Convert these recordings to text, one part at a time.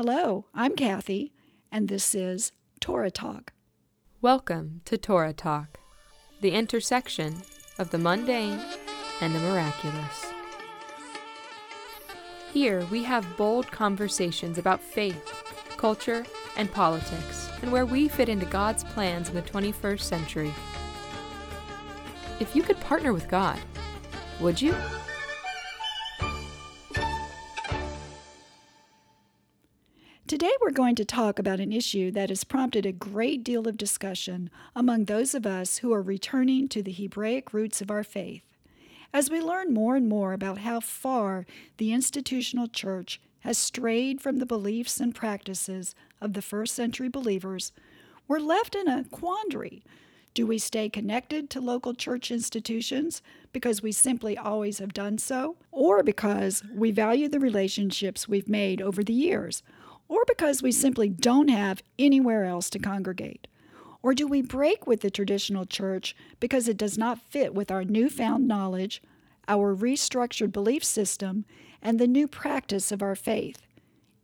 Hello, I'm Kathy, and this is Torah Talk. Welcome to Torah Talk, the intersection of the mundane and the miraculous. Here we have bold conversations about faith, culture, and politics, and where we fit into God's plans in the 21st century. If you could partner with God, would you? Going to talk about an issue that has prompted a great deal of discussion among those of us who are returning to the Hebraic roots of our faith. As we learn more and more about how far the institutional church has strayed from the beliefs and practices of the first century believers, we're left in a quandary. Do we stay connected to local church institutions because we simply always have done so, or because we value the relationships we've made over the years? Or because we simply don't have anywhere else to congregate? Or do we break with the traditional church because it does not fit with our newfound knowledge, our restructured belief system, and the new practice of our faith?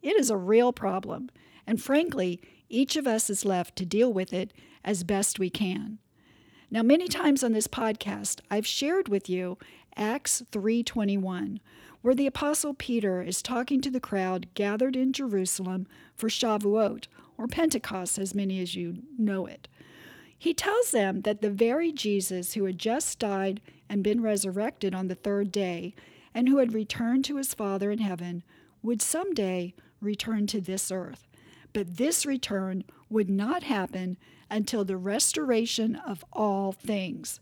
It is a real problem, and frankly, each of us is left to deal with it as best we can. Now, many times on this podcast, I've shared with you Acts 3:21, where the apostle Peter is talking to the crowd gathered in Jerusalem for Shavuot or Pentecost as many as you know it. He tells them that the very Jesus who had just died and been resurrected on the third day and who had returned to his Father in heaven would someday return to this earth. But this return would not happen until the restoration of all things.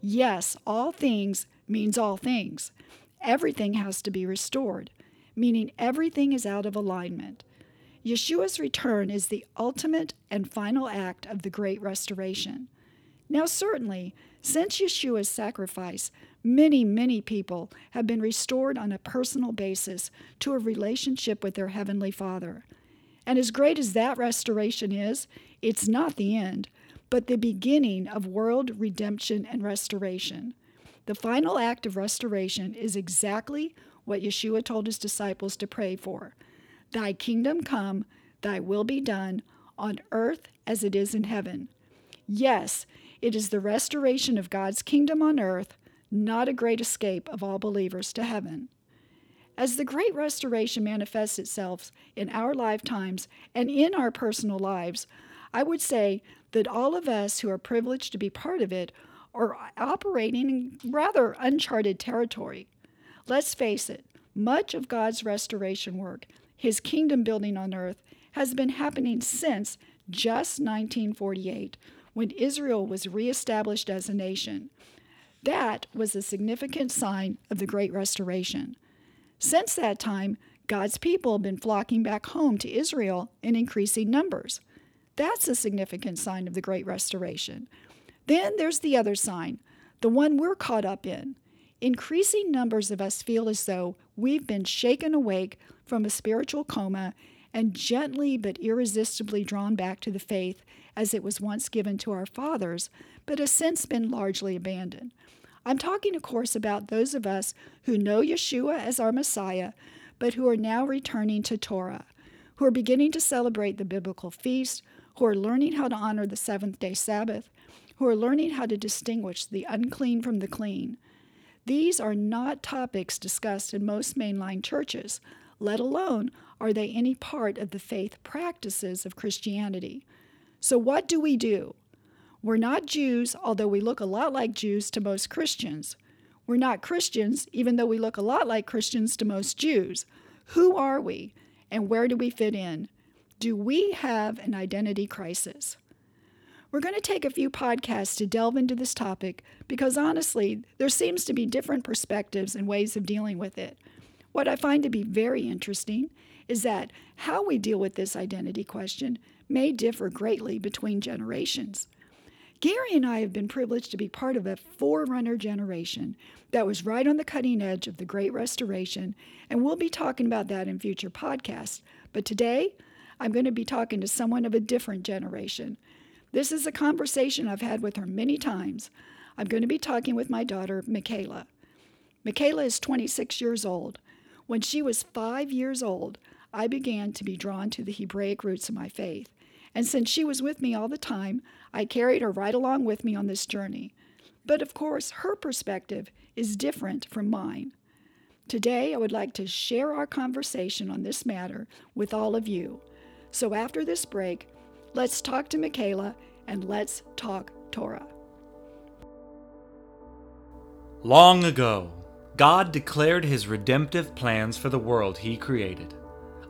Yes, all things means all things. Everything has to be restored, meaning everything is out of alignment. Yeshua's return is the ultimate and final act of the great restoration. Now, certainly, since Yeshua's sacrifice, many, many people have been restored on a personal basis to a relationship with their Heavenly Father. And as great as that restoration is, it's not the end, but the beginning of world redemption and restoration. The final act of restoration is exactly what Yeshua told his disciples to pray for Thy kingdom come, thy will be done, on earth as it is in heaven. Yes, it is the restoration of God's kingdom on earth, not a great escape of all believers to heaven. As the great restoration manifests itself in our lifetimes and in our personal lives, I would say that all of us who are privileged to be part of it are operating in rather uncharted territory. Let's face it, much of God's restoration work, his kingdom building on earth, has been happening since just 1948, when Israel was reestablished as a nation. That was a significant sign of the Great Restoration. Since that time, God's people have been flocking back home to Israel in increasing numbers. That's a significant sign of the Great Restoration. Then there's the other sign, the one we're caught up in. Increasing numbers of us feel as though we've been shaken awake from a spiritual coma and gently but irresistibly drawn back to the faith as it was once given to our fathers, but has since been largely abandoned. I'm talking, of course, about those of us who know Yeshua as our Messiah, but who are now returning to Torah, who are beginning to celebrate the biblical feast, who are learning how to honor the seventh day Sabbath, who are learning how to distinguish the unclean from the clean. These are not topics discussed in most mainline churches, let alone are they any part of the faith practices of Christianity. So, what do we do? We're not Jews, although we look a lot like Jews to most Christians. We're not Christians, even though we look a lot like Christians to most Jews. Who are we, and where do we fit in? Do we have an identity crisis? We're going to take a few podcasts to delve into this topic because honestly, there seems to be different perspectives and ways of dealing with it. What I find to be very interesting is that how we deal with this identity question may differ greatly between generations. Gary and I have been privileged to be part of a forerunner generation that was right on the cutting edge of the Great Restoration, and we'll be talking about that in future podcasts. But today, I'm going to be talking to someone of a different generation this is a conversation I've had with her many times. I'm going to be talking with my daughter, Michaela. Michaela is 26 years old. When she was five years old, I began to be drawn to the Hebraic roots of my faith. And since she was with me all the time, I carried her right along with me on this journey. But of course, her perspective is different from mine. Today, I would like to share our conversation on this matter with all of you. So after this break, let's talk to Michaela and let's talk Torah. Long ago, God declared his redemptive plans for the world he created.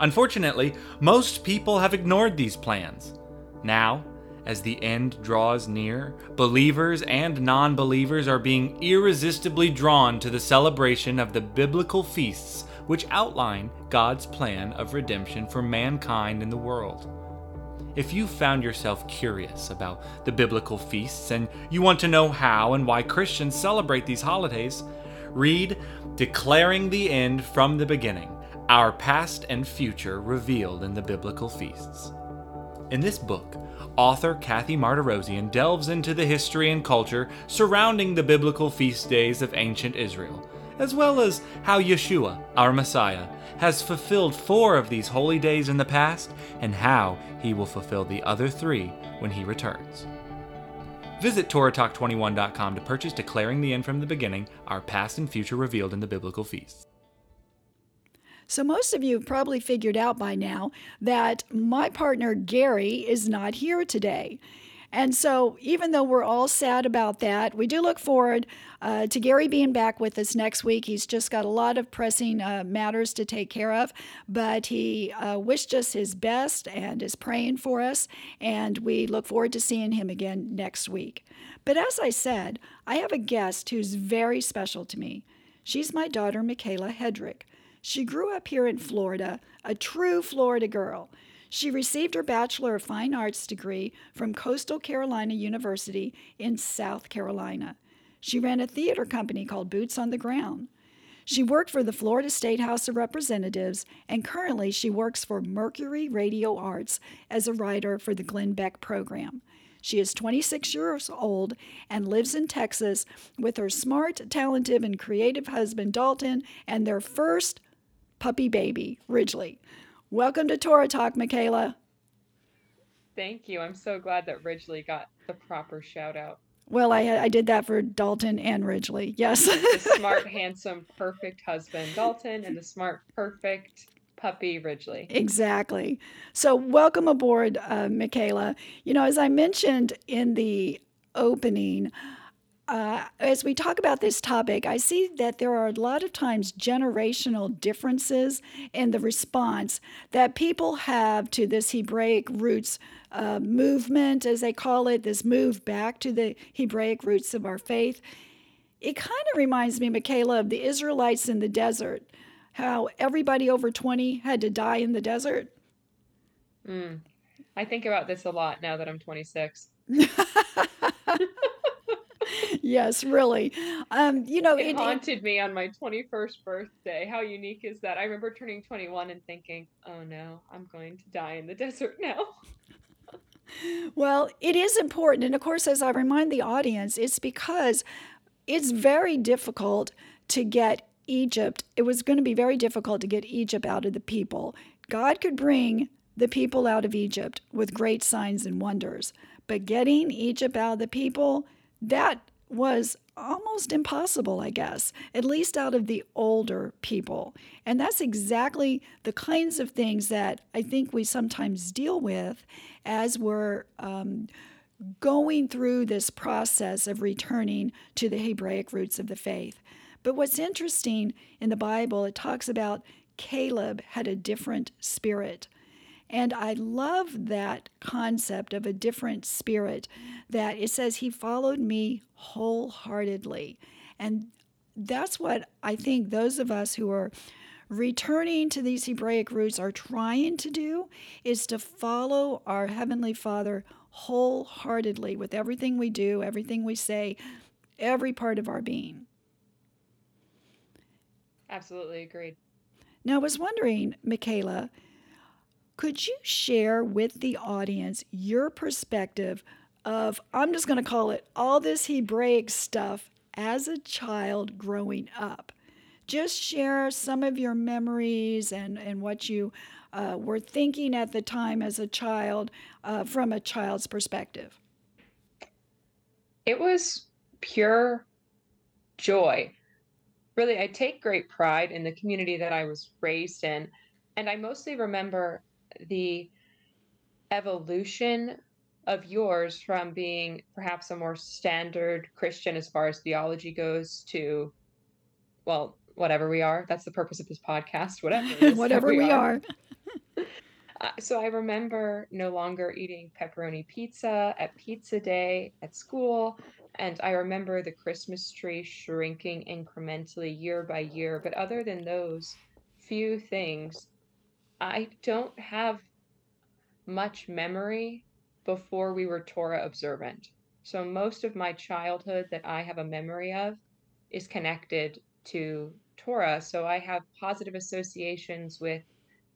Unfortunately, most people have ignored these plans. Now, as the end draws near, believers and non believers are being irresistibly drawn to the celebration of the biblical feasts which outline God's plan of redemption for mankind in the world. If you found yourself curious about the biblical feasts and you want to know how and why Christians celebrate these holidays, read Declaring the End from the Beginning Our Past and Future Revealed in the Biblical Feasts. In this book, author Kathy Martirosian delves into the history and culture surrounding the biblical feast days of ancient Israel, as well as how Yeshua, our Messiah, has fulfilled four of these holy days in the past and how he will fulfill the other three when he returns. Visit TorahTalk21.com to purchase Declaring the End from the Beginning, our past and future revealed in the biblical feasts. So, most of you have probably figured out by now that my partner Gary is not here today. And so, even though we're all sad about that, we do look forward uh, to Gary being back with us next week. He's just got a lot of pressing uh, matters to take care of, but he uh, wished us his best and is praying for us. And we look forward to seeing him again next week. But as I said, I have a guest who's very special to me. She's my daughter, Michaela Hedrick. She grew up here in Florida, a true Florida girl. She received her Bachelor of Fine Arts degree from Coastal Carolina University in South Carolina. She ran a theater company called Boots on the Ground. She worked for the Florida State House of Representatives, and currently she works for Mercury Radio Arts as a writer for the Glenn Beck program. She is 26 years old and lives in Texas with her smart, talented, and creative husband, Dalton, and their first puppy baby, Ridgely. Welcome to Torah Talk, Michaela. Thank you. I'm so glad that Ridgely got the proper shout out. Well, I I did that for Dalton and Ridgely. Yes. the smart, handsome, perfect husband Dalton and the smart, perfect puppy Ridgely. Exactly. So, welcome aboard, uh, Michaela. You know, as I mentioned in the opening, uh, as we talk about this topic, I see that there are a lot of times generational differences in the response that people have to this Hebraic roots uh, movement, as they call it, this move back to the Hebraic roots of our faith. It kind of reminds me, Michaela, of the Israelites in the desert, how everybody over 20 had to die in the desert. Mm. I think about this a lot now that I'm 26. yes, really. Um, you know, it, it haunted it, me on my 21st birthday. How unique is that? I remember turning 21 and thinking, "Oh no, I'm going to die in the desert now." well, it is important, and of course, as I remind the audience, it's because it's very difficult to get Egypt. It was going to be very difficult to get Egypt out of the people. God could bring the people out of Egypt with great signs and wonders. But getting Egypt out of the people, that was almost impossible, I guess, at least out of the older people. And that's exactly the kinds of things that I think we sometimes deal with as we're um, going through this process of returning to the Hebraic roots of the faith. But what's interesting in the Bible, it talks about Caleb had a different spirit. And I love that concept of a different spirit that it says he followed me wholeheartedly. And that's what I think those of us who are returning to these Hebraic roots are trying to do is to follow our Heavenly Father wholeheartedly with everything we do, everything we say, every part of our being. Absolutely agreed. Now, I was wondering, Michaela, could you share with the audience your perspective of, I'm just going to call it all this Hebraic stuff as a child growing up? just share some of your memories and, and what you uh, were thinking at the time as a child uh, from a child's perspective. It was pure joy. Really, I take great pride in the community that I was raised in. And I mostly remember the evolution of yours from being perhaps a more standard Christian as far as theology goes to, well, whatever we are. That's the purpose of this podcast. Whatever. whatever we, we, are. are. uh, so I remember no longer eating pepperoni pizza at pizza day at school. And I remember the Christmas tree shrinking incrementally year by year. But other than those few things, I don't have much memory before we were Torah observant. So most of my childhood that I have a memory of is connected to Torah. So I have positive associations with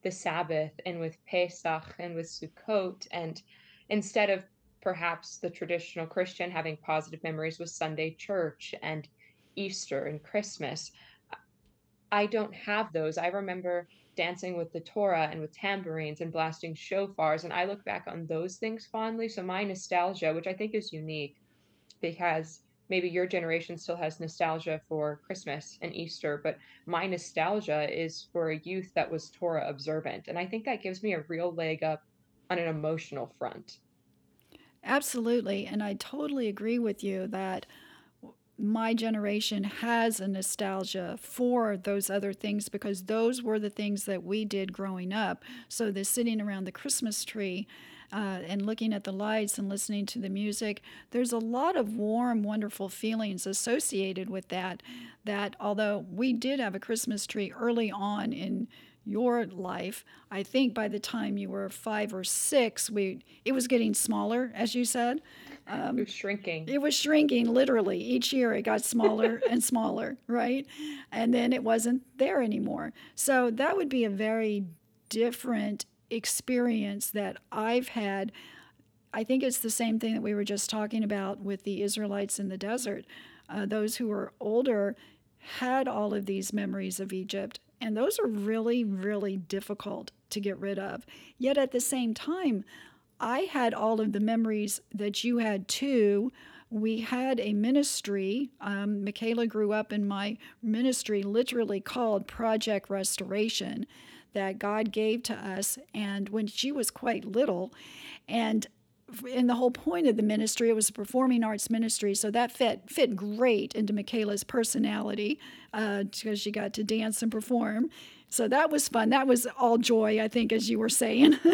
the Sabbath and with Pesach and with Sukkot. And instead of perhaps the traditional Christian having positive memories with Sunday church and Easter and Christmas, I don't have those. I remember dancing with the Torah and with tambourines and blasting shofars. And I look back on those things fondly. So my nostalgia, which I think is unique because maybe your generation still has nostalgia for Christmas and Easter, but my nostalgia is for a youth that was Torah observant. And I think that gives me a real leg up on an emotional front. Absolutely. And I totally agree with you that my generation has a nostalgia for those other things because those were the things that we did growing up. So the sitting around the Christmas tree uh, and looking at the lights and listening to the music, there's a lot of warm, wonderful feelings associated with that. That although we did have a Christmas tree early on in your life. I think by the time you were five or six, we it was getting smaller, as you said. Um, it was shrinking. It was shrinking literally. Each year it got smaller and smaller, right? And then it wasn't there anymore. So that would be a very different experience that I've had. I think it's the same thing that we were just talking about with the Israelites in the desert. Uh, those who were older had all of these memories of Egypt and those are really, really difficult to get rid of. Yet at the same time, I had all of the memories that you had too. We had a ministry. Um, Michaela grew up in my ministry, literally called Project Restoration, that God gave to us. And when she was quite little, and and the whole point of the ministry it was a performing arts ministry so that fit fit great into michaela's personality uh, because she got to dance and perform. So that was fun. That was all joy i think as you were saying.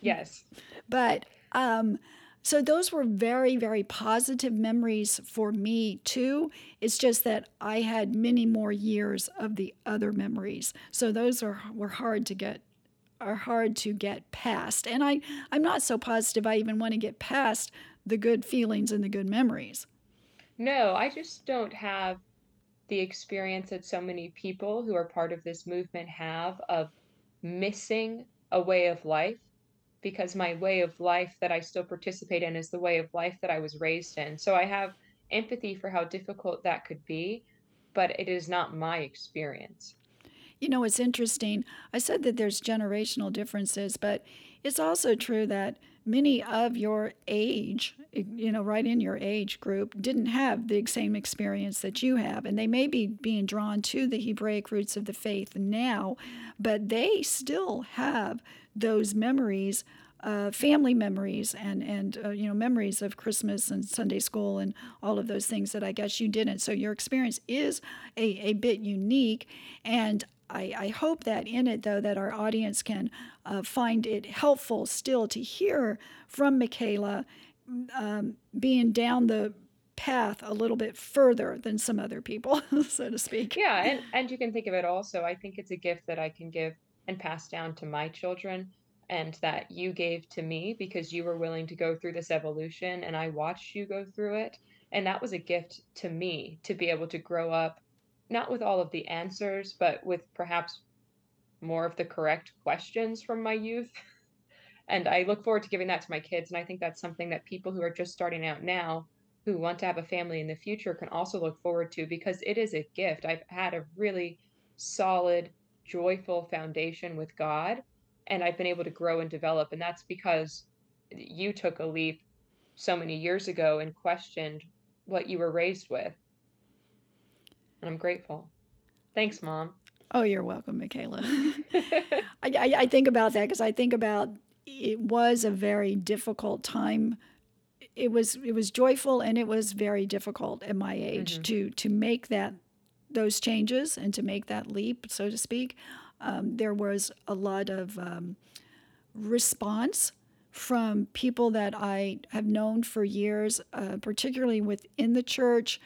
Yes. But um, so those were very very positive memories for me too. It's just that i had many more years of the other memories. So those are were hard to get are hard to get past. And I, I'm not so positive I even want to get past the good feelings and the good memories. No, I just don't have the experience that so many people who are part of this movement have of missing a way of life because my way of life that I still participate in is the way of life that I was raised in. So I have empathy for how difficult that could be, but it is not my experience. You know, it's interesting. I said that there's generational differences, but it's also true that many of your age, you know, right in your age group, didn't have the same experience that you have. And they may be being drawn to the Hebraic roots of the faith now, but they still have those memories. Uh, family memories and and uh, you know memories of Christmas and Sunday school and all of those things that I guess you didn't. So your experience is a, a bit unique, and I, I hope that in it, though, that our audience can uh, find it helpful still to hear from Michaela um, being down the path a little bit further than some other people, so to speak. Yeah, and, and you can think of it also. I think it's a gift that I can give and pass down to my children and that you gave to me because you were willing to go through this evolution and I watched you go through it. And that was a gift to me to be able to grow up not with all of the answers, but with perhaps more of the correct questions from my youth. and I look forward to giving that to my kids. And I think that's something that people who are just starting out now, who want to have a family in the future can also look forward to because it is a gift. I've had a really solid, joyful foundation with God, and I've been able to grow and develop. And that's because you took a leap so many years ago and questioned what you were raised with. And I'm grateful. Thanks, Mom. Oh, you're welcome, Michaela. I, I, I, think about that because I think about it was a very difficult time. It was it was joyful and it was very difficult at my age mm-hmm. to to make that those changes and to make that leap, so to speak. Um, there was a lot of um, response from people that I have known for years, uh, particularly within the church.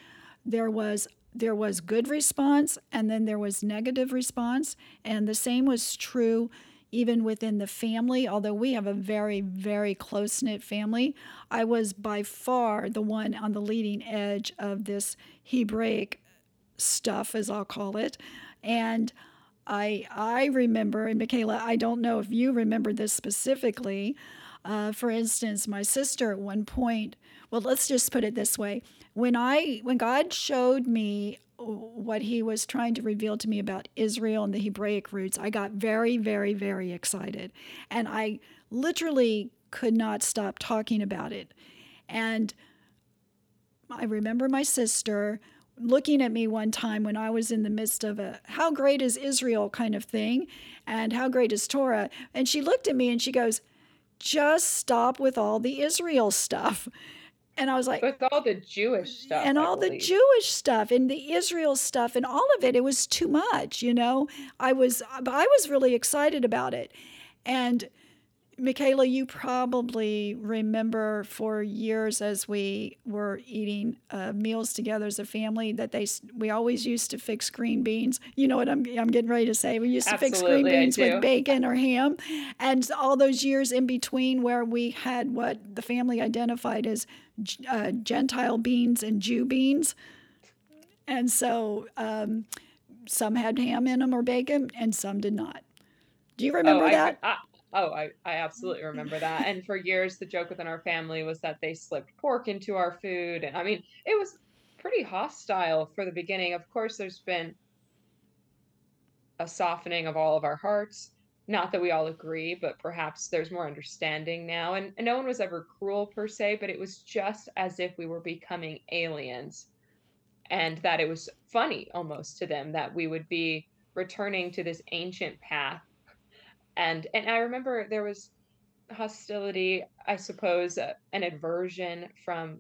There was there was good response and then there was negative response, and the same was true even within the family. Although we have a very very close knit family, I was by far the one on the leading edge of this Hebraic stuff, as I'll call it, and. I I remember, and Michaela, I don't know if you remember this specifically, uh, for instance, my sister at one point, well, let's just put it this way. When I when God showed me what he was trying to reveal to me about Israel and the Hebraic roots, I got very, very, very excited. And I literally could not stop talking about it. And I remember my sister looking at me one time when I was in the midst of a how great is Israel kind of thing and how great is Torah. And she looked at me and she goes, just stop with all the Israel stuff. And I was like, with all the Jewish stuff, and I all believe. the Jewish stuff, and the Israel stuff, and all of it, it was too much. You know, I was, I was really excited about it, and Michaela, you probably remember for years as we were eating uh, meals together as a family that they we always used to fix green beans. You know what I'm I'm getting ready to say? We used to Absolutely, fix green beans with bacon or ham, and all those years in between where we had what the family identified as uh, Gentile beans and Jew beans, and so um, some had ham in them or bacon, and some did not. Do you remember oh, that? I, I, Oh, I, I absolutely remember that. And for years, the joke within our family was that they slipped pork into our food. And I mean, it was pretty hostile for the beginning. Of course, there's been a softening of all of our hearts. Not that we all agree, but perhaps there's more understanding now. And, and no one was ever cruel per se, but it was just as if we were becoming aliens. And that it was funny almost to them that we would be returning to this ancient path and and I remember there was hostility, I suppose, uh, an aversion from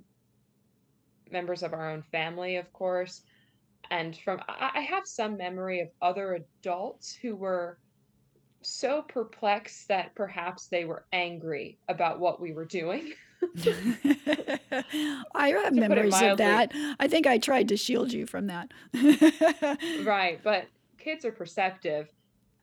members of our own family, of course, and from I, I have some memory of other adults who were so perplexed that perhaps they were angry about what we were doing. I have memories of that. I think I tried to shield you from that. right, but kids are perceptive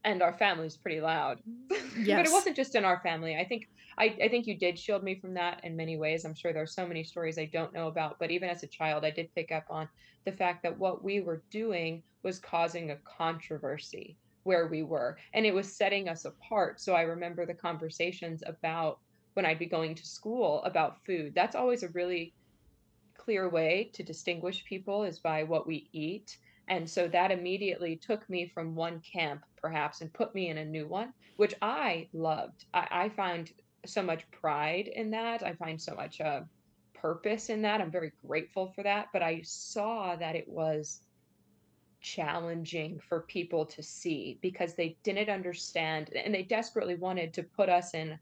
and our family's pretty loud. Yes. but it wasn't just in our family. I think I, I think you did shield me from that in many ways. I'm sure there are so many stories I don't know about, but even as a child, I did pick up on the fact that what we were doing was causing a controversy where we were, and it was setting us apart. So I remember the conversations about when I'd be going to school about food. That's always a really clear way to distinguish people is by what we eat and so that immediately took me from one camp, perhaps, and put me in a new one, which I loved. I, I find so much pride in that. I find so much uh, purpose in that. I'm very grateful for that. But I saw that it was challenging for people to see because they didn't understand and they desperately wanted to put us in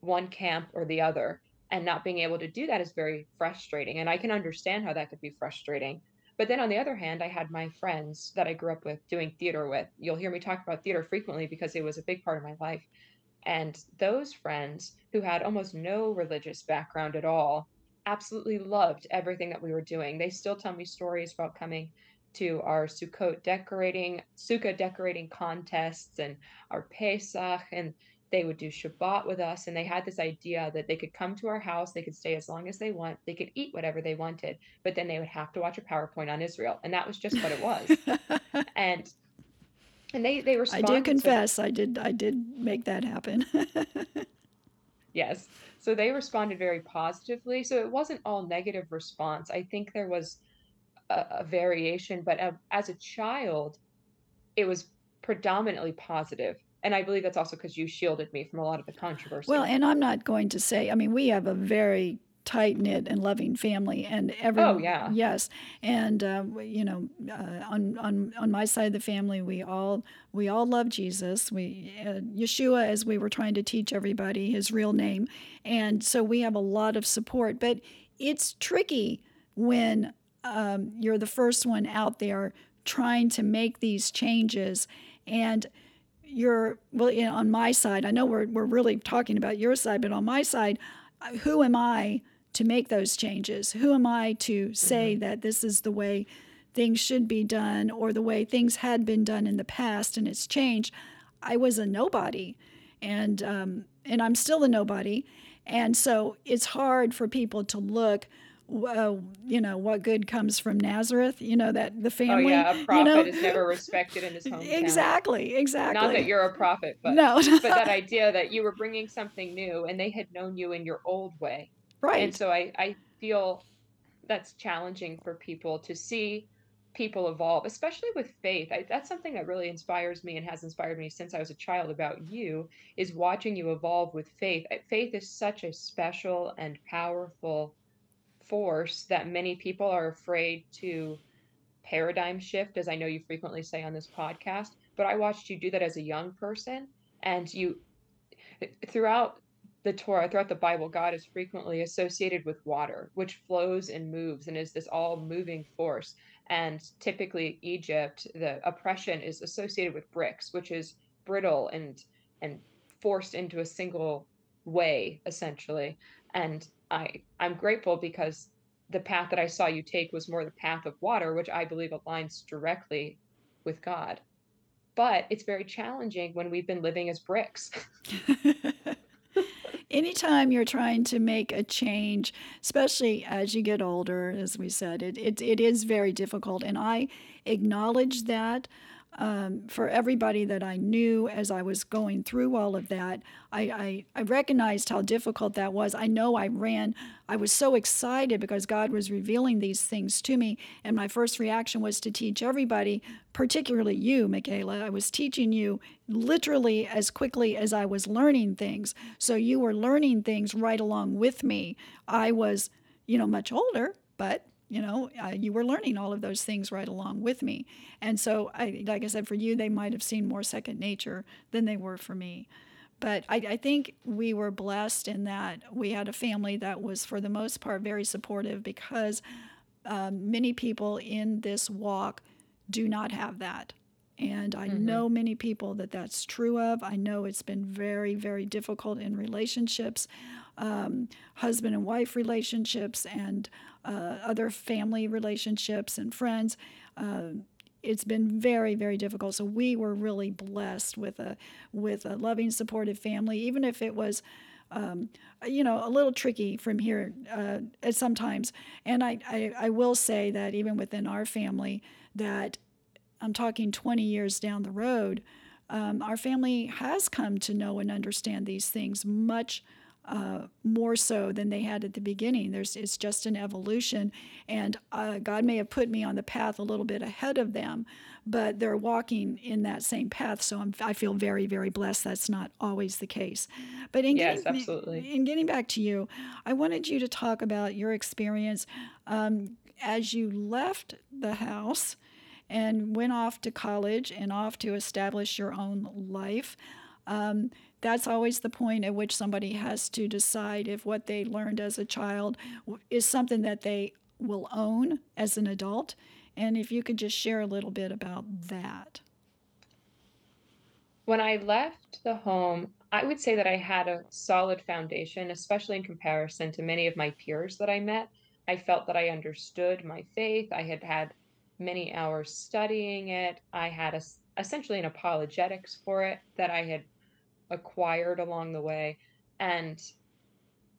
one camp or the other. And not being able to do that is very frustrating. And I can understand how that could be frustrating. But then on the other hand, I had my friends that I grew up with doing theater with. You'll hear me talk about theater frequently because it was a big part of my life. And those friends who had almost no religious background at all absolutely loved everything that we were doing. They still tell me stories about coming to our Sukkot decorating, Sukkah decorating contests and our Pesach and they would do Shabbat with us, and they had this idea that they could come to our house, they could stay as long as they want, they could eat whatever they wanted, but then they would have to watch a PowerPoint on Israel, and that was just what it was. and and they they responded. I do confess, to, I did I did make that happen. Yes. So they responded very positively. So it wasn't all negative response. I think there was a, a variation, but uh, as a child, it was predominantly positive. And I believe that's also because you shielded me from a lot of the controversy. Well, and I'm not going to say, I mean, we have a very tight knit and loving family, and every oh yeah, yes, and uh, you know, uh, on on on my side of the family, we all we all love Jesus. We uh, Yeshua, as we were trying to teach everybody, his real name, and so we have a lot of support. But it's tricky when um, you're the first one out there trying to make these changes and you're well you know, on my side i know we're, we're really talking about your side but on my side who am i to make those changes? Who am i to say mm-hmm. that this is the way things should be done or the way things had been done in the past and it's changed? I was a nobody and um, and i'm still a nobody. And so it's hard for people to look uh, you know, what good comes from Nazareth? You know that the oh, family. Oh yeah, a prophet you know? is never respected in his hometown. Exactly, exactly. Not that you're a prophet, but no. but that idea that you were bringing something new, and they had known you in your old way. Right. And so I I feel that's challenging for people to see people evolve, especially with faith. I, that's something that really inspires me and has inspired me since I was a child about you is watching you evolve with faith. Faith is such a special and powerful force that many people are afraid to paradigm shift, as I know you frequently say on this podcast. But I watched you do that as a young person, and you throughout the Torah, throughout the Bible, God is frequently associated with water, which flows and moves and is this all moving force. And typically, Egypt, the oppression is associated with bricks, which is brittle and and forced into a single way, essentially. And I I'm grateful because the path that I saw you take was more the path of water, which I believe aligns directly with God. But it's very challenging when we've been living as bricks. Anytime you're trying to make a change, especially as you get older, as we said, it, it, it is very difficult. And I acknowledge that um, for everybody that I knew as I was going through all of that. I, I, I, recognized how difficult that was. I know I ran, I was so excited because God was revealing these things to me. And my first reaction was to teach everybody, particularly you, Michaela. I was teaching you literally as quickly as I was learning things. So you were learning things right along with me. I was, you know, much older, but you know uh, you were learning all of those things right along with me and so I, like i said for you they might have seen more second nature than they were for me but I, I think we were blessed in that we had a family that was for the most part very supportive because um, many people in this walk do not have that and I mm-hmm. know many people that that's true of. I know it's been very, very difficult in relationships, um, husband and wife relationships, and uh, other family relationships and friends. Uh, it's been very very difficult so we were really blessed with a with a loving supportive family even if it was um, you know a little tricky from here uh, at sometimes and I, I, I will say that even within our family that i'm talking 20 years down the road um, our family has come to know and understand these things much uh, more so than they had at the beginning. There's it's just an evolution, and uh, God may have put me on the path a little bit ahead of them, but they're walking in that same path. So I'm, i feel very very blessed. That's not always the case, but in yes, getting, absolutely. In getting back to you, I wanted you to talk about your experience um, as you left the house and went off to college and off to establish your own life. Um, that's always the point at which somebody has to decide if what they learned as a child is something that they will own as an adult. And if you could just share a little bit about that. When I left the home, I would say that I had a solid foundation, especially in comparison to many of my peers that I met. I felt that I understood my faith. I had had many hours studying it. I had a, essentially an apologetics for it that I had acquired along the way and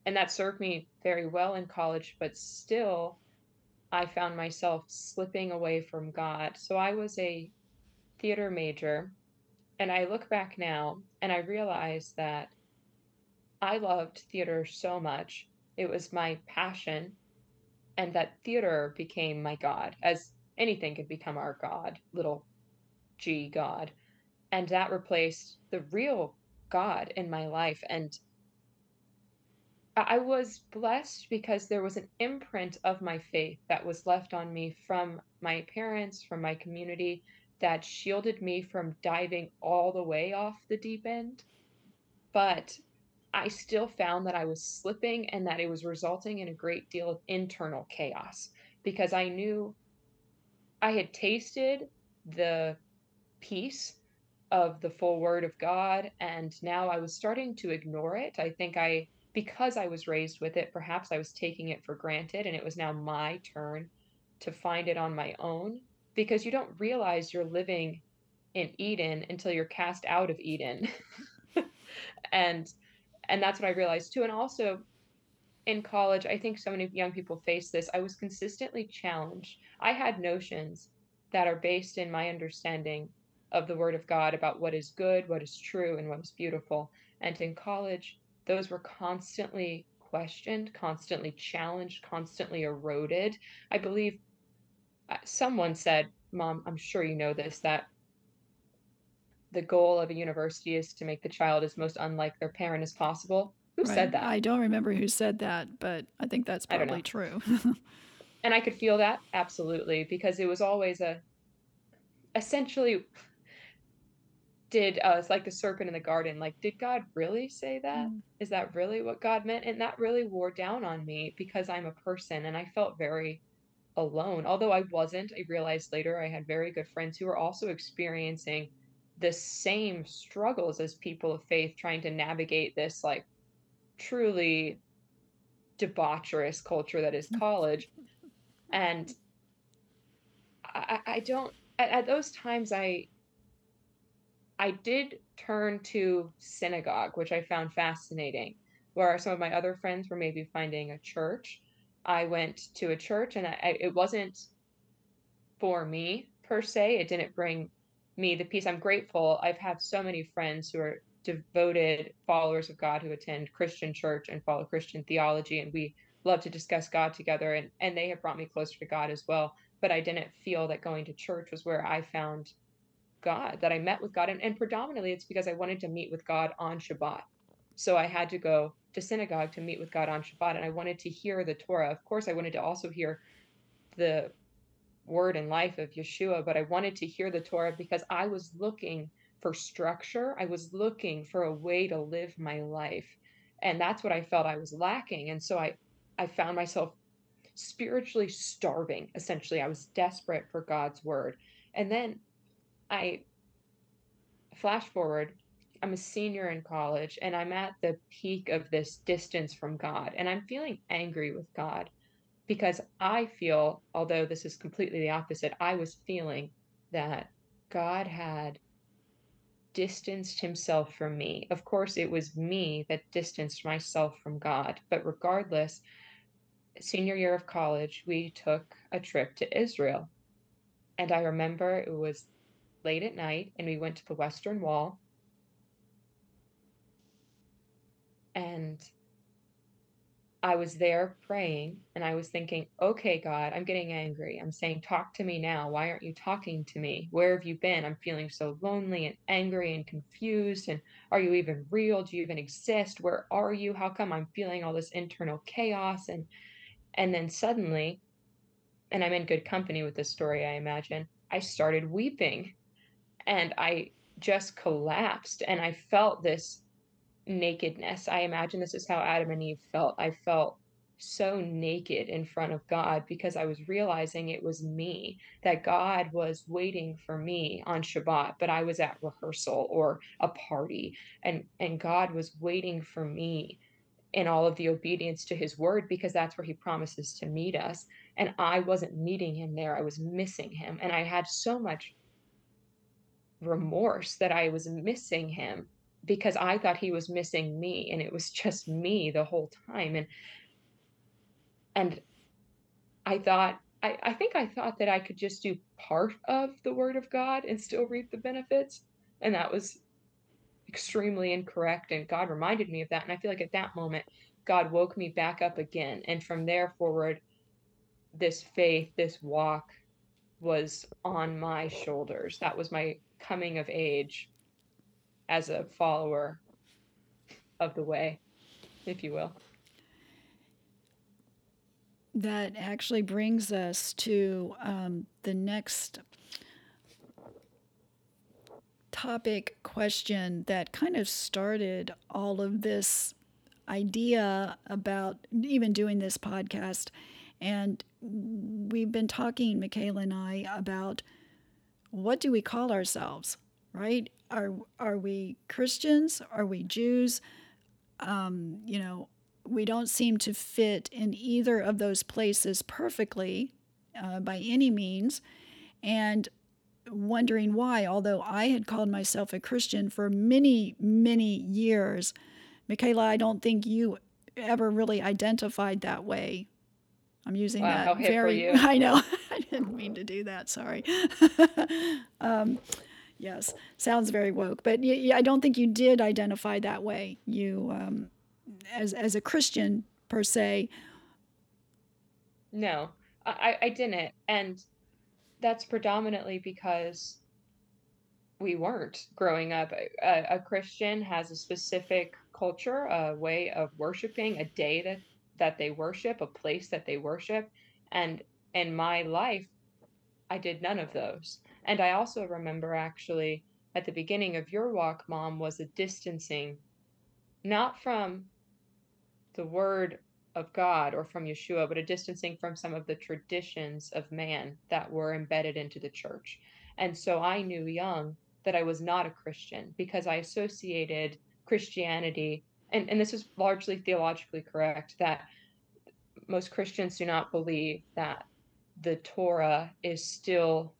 and that served me very well in college but still i found myself slipping away from god so i was a theater major and i look back now and i realize that I loved theater so much. It was my passion, and that theater became my God, as anything could become our God, little g God. And that replaced the real God in my life. And I was blessed because there was an imprint of my faith that was left on me from my parents, from my community, that shielded me from diving all the way off the deep end. But I still found that I was slipping and that it was resulting in a great deal of internal chaos because I knew I had tasted the peace of the full word of God and now I was starting to ignore it. I think I because I was raised with it, perhaps I was taking it for granted and it was now my turn to find it on my own because you don't realize you're living in Eden until you're cast out of Eden. and and that's what I realized too and also in college, I think so many young people face this. I was consistently challenged. I had notions that are based in my understanding of the word of God about what is good, what is true, and what is beautiful. And in college, those were constantly questioned, constantly challenged, constantly eroded. I believe uh, someone said, Mom, I'm sure you know this, that the goal of a university is to make the child as most unlike their parent as possible. Who Right. said that? I don't remember who said that, but I think that's probably true. And I could feel that absolutely because it was always a essentially did uh it's like the serpent in the garden like did god really say that? Mm. is that really what god meant? And that really wore down on me because i'm a person and i felt very alone although i wasn't i realized later i had very good friends who were also experiencing the same struggles as people of faith trying to navigate this like truly debaucherous culture that is college. And i, I don't at, at those times i I did turn to synagogue, which I found fascinating, where some of my other friends were maybe finding a church. I went to a church and I, it wasn't for me per se. It didn't bring me the peace. I'm grateful. I've had so many friends who are devoted followers of God who attend Christian church and follow Christian theology, and we love to discuss God together. And, and they have brought me closer to God as well. But I didn't feel that going to church was where I found God, that I met with God. And, and predominantly it's because I wanted to meet with God on Shabbat. So I had to go to synagogue to meet with God on Shabbat. And I wanted to hear the Torah. Of course, I wanted to also hear the word and life of Yeshua, but I wanted to hear the Torah because I was looking for structure. I was looking for a way to live my life. And that's what I felt I was lacking. And so I, I found myself spiritually starving, essentially. I was desperate for God's word. And then I flash forward, I'm a senior in college and I'm at the peak of this distance from God. And I'm feeling angry with God because I feel, although this is completely the opposite, I was feeling that God had distanced himself from me. Of course, it was me that distanced myself from God. But regardless, senior year of college, we took a trip to Israel. And I remember it was late at night and we went to the Western Wall. And I was there praying and I was thinking, okay, God, I'm getting angry. I'm saying, talk to me now. Why aren't you talking to me? Where have you been? I'm feeling so lonely and angry and confused. And are you even real? Do you even exist? Where are you? How come I'm feeling all this internal chaos? And and then suddenly, and I'm in good company with this story, I imagine, I started weeping and I just collapsed and I felt this nakedness. I imagine this is how Adam and Eve felt. I felt so naked in front of God because I was realizing it was me, that God was waiting for me on Shabbat, but I was at rehearsal or a party and and God was waiting for me in all of the obedience to his word because that's where he promises to meet us and I wasn't meeting him there. I was missing him and I had so much remorse that I was missing him because I thought he was missing me and it was just me the whole time and and I thought I, I think I thought that I could just do part of the word of God and still reap the benefits and that was extremely incorrect. And God reminded me of that. And I feel like at that moment, God woke me back up again. And from there forward, this faith, this walk was on my shoulders. That was my coming of age as a follower of the way, if you will. That actually brings us to um, the next topic question that kind of started all of this idea about even doing this podcast. And we've been talking, Michaela and I, about what do we call ourselves, right? Are, are we Christians? Are we Jews? Um, you know, we don't seem to fit in either of those places perfectly uh, by any means. And wondering why, although I had called myself a Christian for many, many years, Michaela, I don't think you ever really identified that way. I'm using wow, that very. I know. Didn't mean to do that. Sorry. um, yes, sounds very woke, but I don't think you did identify that way. You, um, as as a Christian per se. No, I, I didn't, and that's predominantly because we weren't growing up. A, a, Christian has a specific culture, a way of worshiping, a day that that they worship, a place that they worship, and in my life, I did none of those. And I also remember actually at the beginning of your walk, mom, was a distancing, not from the word of God or from Yeshua, but a distancing from some of the traditions of man that were embedded into the church. And so I knew young that I was not a Christian because I associated Christianity, and, and this is largely theologically correct, that most Christians do not believe that the Torah is still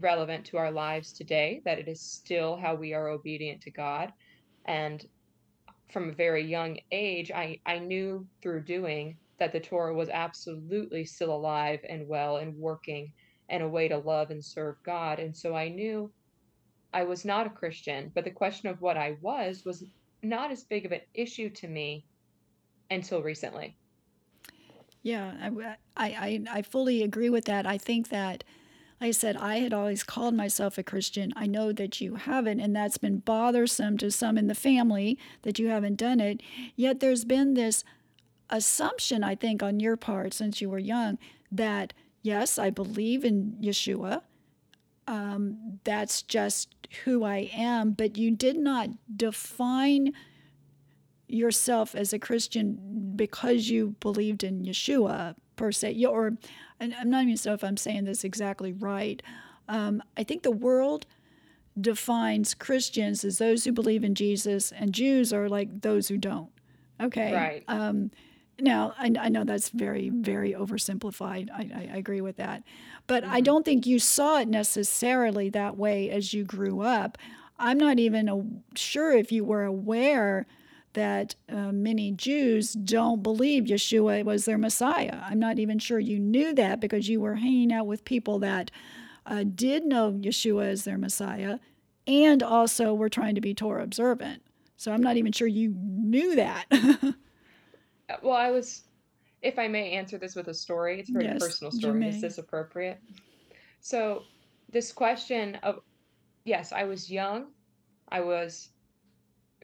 relevant to our lives today, that it is still how we are obedient to God. And from a very young age, I, I knew through doing that the Torah was absolutely still alive and well and working and a way to love and serve God. And so I knew I was not a Christian, but the question of what I was was not as big of an issue to me until recently. Yeah, I, I, I fully agree with that. I think that like I said, I had always called myself a Christian. I know that you haven't, and that's been bothersome to some in the family that you haven't done it. Yet there's been this assumption, I think, on your part since you were young that, yes, I believe in Yeshua. Um, that's just who I am. But you did not define yourself as a Christian because you believed in Yeshua per se, or and I'm not even sure if I'm saying this exactly right. Um, I think the world defines Christians as those who believe in Jesus, and Jews are like those who don't. Okay. Right. Um, now, I, I, know that's very, very oversimplified. I, I, I agree with that. But mm-hmm. I don't think you saw it necessarily that way as you grew up. I'm not even a, sure if you were aware that uh, many Jews don't believe Yeshua was their Messiah. I'm not even sure you knew that because you were hanging out with people that uh, did know Yeshua as their Messiah and also were trying to be Torah observant. So I'm not even sure you knew that. Well, I was, if I may answer this with a story, it's a very yes, personal story. Is this appropriate? So, this question of, yes, I was young, I was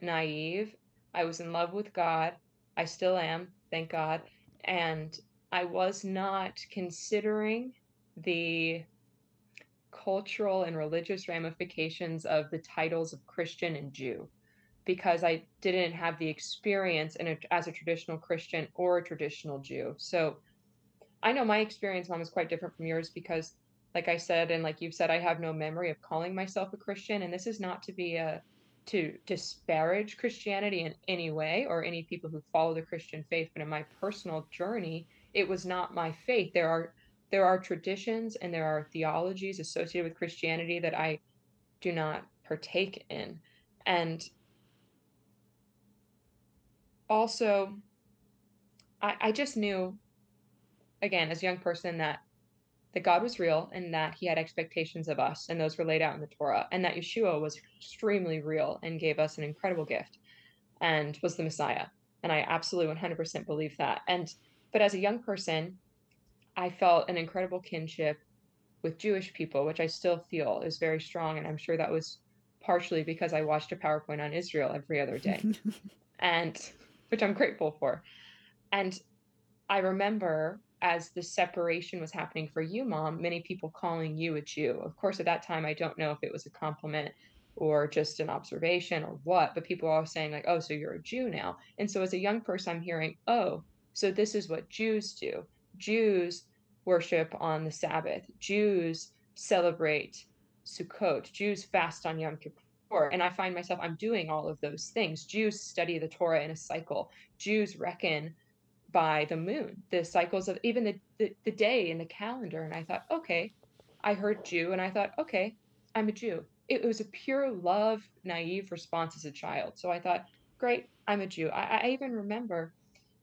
naive, I was in love with God. I still am, thank God. And I was not considering the cultural and religious ramifications of the titles of Christian and Jew because I didn't have the experience in a, as a traditional Christian or a traditional Jew. So I know my experience, mom, is quite different from yours because, like I said, and like you've said, I have no memory of calling myself a Christian. And this is not to be a to disparage Christianity in any way or any people who follow the Christian faith, but in my personal journey, it was not my faith. There are there are traditions and there are theologies associated with Christianity that I do not partake in. And also I, I just knew again as a young person that that God was real and that he had expectations of us, and those were laid out in the Torah, and that Yeshua was extremely real and gave us an incredible gift and was the Messiah. And I absolutely 100% believe that. And but as a young person, I felt an incredible kinship with Jewish people, which I still feel is very strong. And I'm sure that was partially because I watched a PowerPoint on Israel every other day, and which I'm grateful for. And I remember as the separation was happening for you, mom, many people calling you a Jew. Of course, at that time, I don't know if it was a compliment or just an observation or what, but people are all saying, like, oh, so you're a Jew now. And so as a young person, I'm hearing, oh, so this is what Jews do. Jews worship on the Sabbath. Jews celebrate Sukkot. Jews fast on Yom Kippur. And I find myself, I'm doing all of those things. Jews study the Torah in a cycle. Jews reckon by the moon, the cycles of even the, the, the day in the calendar. And I thought, okay, I heard Jew and I thought, okay, I'm a Jew. It was a pure love, naive response as a child. So I thought, great, I'm a Jew. I, I even remember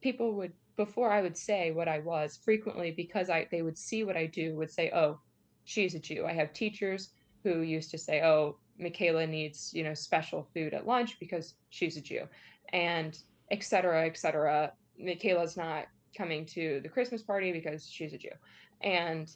people would, before I would say what I was, frequently because I they would see what I do, would say, oh, she's a Jew. I have teachers who used to say, oh, Michaela needs, you know, special food at lunch because she's a Jew. And et cetera, et cetera. Michaela's not coming to the Christmas party because she's a Jew. And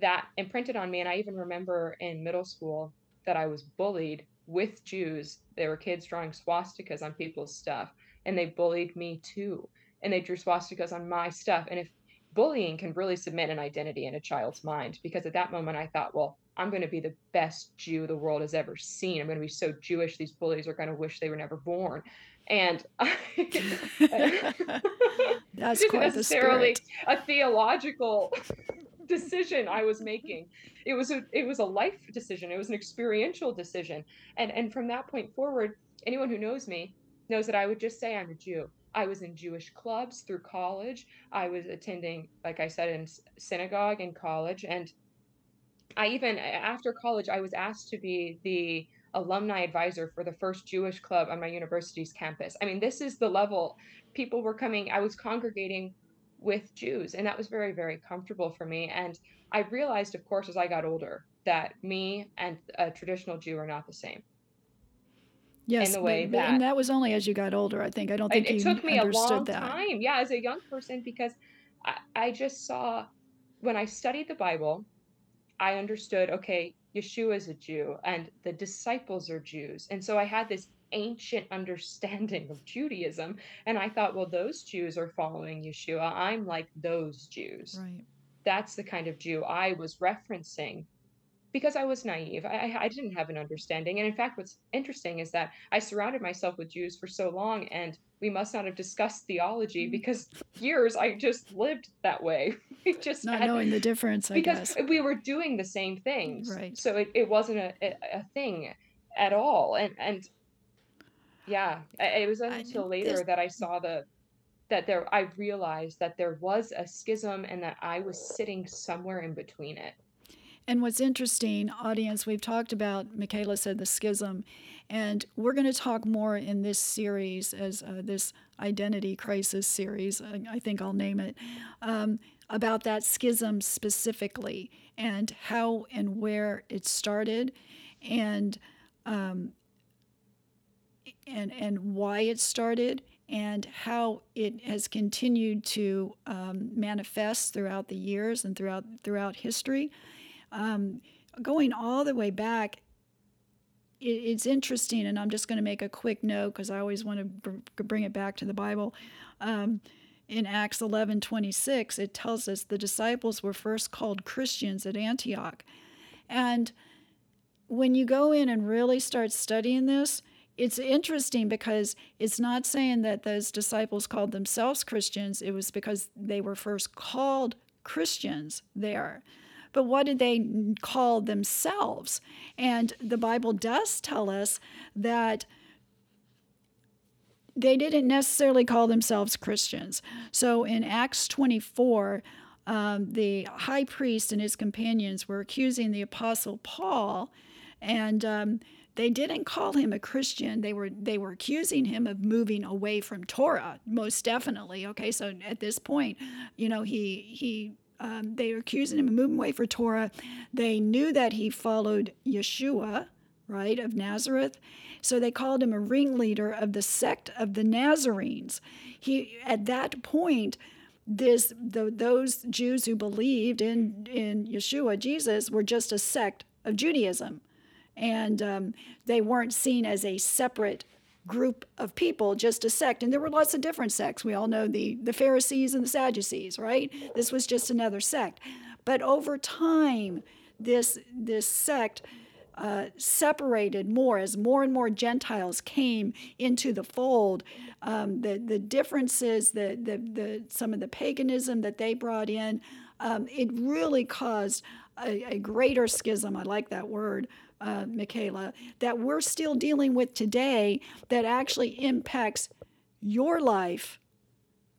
that imprinted on me. And I even remember in middle school that I was bullied with Jews. There were kids drawing swastikas on people's stuff, and they bullied me too. And they drew swastikas on my stuff. And if bullying can really cement an identity in a child's mind, because at that moment I thought, well, I'm going to be the best Jew the world has ever seen. I'm going to be so Jewish, these bullies are going to wish they were never born and that's quite necessarily a theological decision I was making. It was a it was a life decision. It was an experiential decision. And and from that point forward, anyone who knows me knows that I would just say I'm a Jew. I was in Jewish clubs through college. I was attending, like I said, in synagogue in college, and I even after college I was asked to be the alumni advisor for the first Jewish club on my university's campus. I mean, this is the level people were coming, I was congregating with Jews, and that was very, very comfortable for me. And I realized, of course, as I got older, that me and a traditional Jew are not the same. Yes, in the way but, that, and that was only as you got older. I think I don't think it, it took me a long that. time. Yeah, as a young person, because I, I just saw when I studied the Bible, I understood. Okay, Yeshua is a Jew and the disciples are Jews. And so I had this ancient understanding of Judaism. And I thought, well, those Jews are following Yeshua. I'm like those Jews. Right. That's the kind of Jew I was referencing because I was naive. I, I didn't have an understanding. And in fact, what's interesting is that I surrounded myself with Jews for so long, and we must not have discussed theology mm-hmm. because years I just lived that way. We just not had, knowing the difference, I because guess. we were doing the same things. Right. So it, it wasn't a, a, thing at all. And and yeah, it was until later this... that I saw the that there I realized that there was a schism and that I was sitting somewhere in between it. And what's interesting, audience, we've talked about, Michaela said the schism, and we're going to talk more in this series as uh, this identity crisis series, I think I'll name it, um, about that schism specifically and how and where it started and um, and and why it started and how it has continued to um, manifest throughout the years and throughout throughout history. Um, going all the way back, it, it's interesting, and I'm just going to make a quick note because I always want to br- bring it back to the Bible. Um, in Acts 11 26, it tells us the disciples were first called Christians at Antioch. And when you go in and really start studying this, it's interesting because it's not saying that those disciples called themselves Christians, it was because they were first called Christians there. But what did they call themselves? And the Bible does tell us that they didn't necessarily call themselves Christians. So in Acts 24, um, the high priest and his companions were accusing the apostle Paul, and um, they didn't call him a Christian. They were they were accusing him of moving away from Torah, most definitely. Okay, so at this point, you know he he um, they were accusing him of moving away for Torah. They knew that he followed Yeshua, right, of Nazareth. So they called him a ringleader of the sect of the Nazarenes. He at that point, this the, those Jews who believed in in Yeshua, Jesus, were just a sect of Judaism, and um, they weren't seen as a separate group of people, just a sect. And there were lots of different sects. We all know the, the Pharisees and the Sadducees, right? This was just another sect. But over time, this, this sect uh, separated more as more and more Gentiles came into the fold. Um, the, the differences, the, the, the, some of the paganism that they brought in, um, it really caused a, a greater schism. I like that word uh, Michaela, that we're still dealing with today that actually impacts your life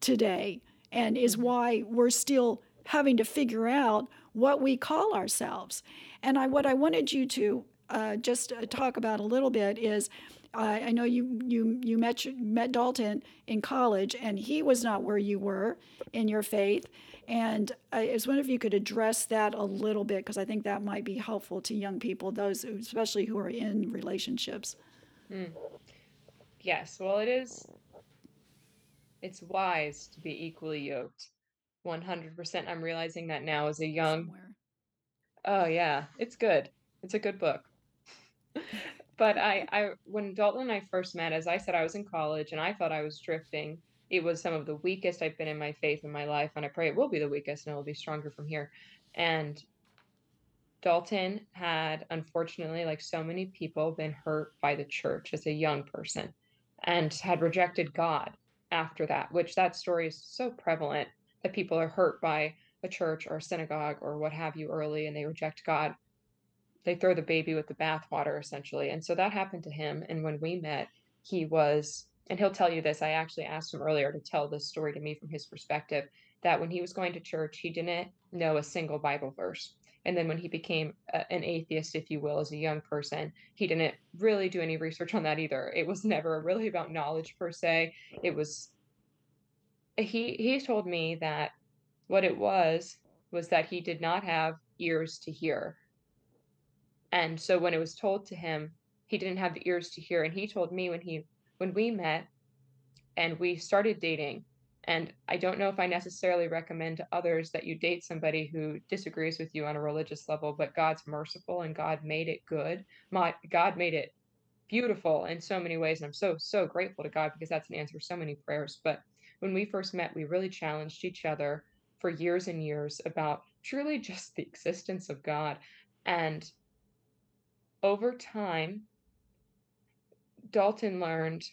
today and is mm-hmm. why we're still having to figure out what we call ourselves. And I, what I wanted you to uh, just uh, talk about a little bit is uh, I know you you you met met Dalton in college, and he was not where you were in your faith. And I was wondering if you could address that a little bit because I think that might be helpful to young people, those especially who are in relationships. Mm. Yes, well, it is. It's wise to be equally yoked. 100%. I'm realizing that now as a young. Somewhere. Oh yeah, it's good. It's a good book. but I, I, when Dalton and I first met, as I said, I was in college and I thought I was drifting it was some of the weakest I've been in my faith in my life, and I pray it will be the weakest and it will be stronger from here. And Dalton had, unfortunately, like so many people, been hurt by the church as a young person and had rejected God after that, which that story is so prevalent that people are hurt by a church or a synagogue or what have you early and they reject God. They throw the baby with the bathwater, essentially. And so that happened to him. And when we met, he was and he'll tell you this. I actually asked him earlier to tell this story to me from his perspective that when he was going to church, he didn't know a single Bible verse. And then when he became a, an atheist, if you will, as a young person, he didn't really do any research on that either. It was never really about knowledge per se. It was he he told me that what it was was that he did not have ears to hear. And so when it was told to him, he didn't have the ears to hear. And he told me when he when we met and we started dating, and I don't know if I necessarily recommend to others that you date somebody who disagrees with you on a religious level, but God's merciful and God made it good. My, God made it beautiful in so many ways. And I'm so, so grateful to God because that's an answer to so many prayers. But when we first met, we really challenged each other for years and years about truly just the existence of God. And over time, Dalton learned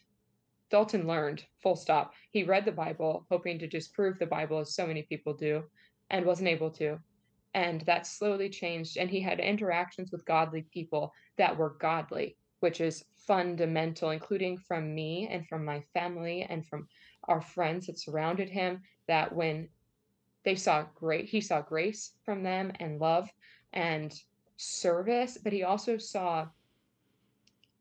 Dalton learned, full stop. He read the Bible, hoping to disprove the Bible, as so many people do, and wasn't able to. And that slowly changed. And he had interactions with godly people that were godly, which is fundamental, including from me and from my family and from our friends that surrounded him. That when they saw great, he saw grace from them and love and service, but he also saw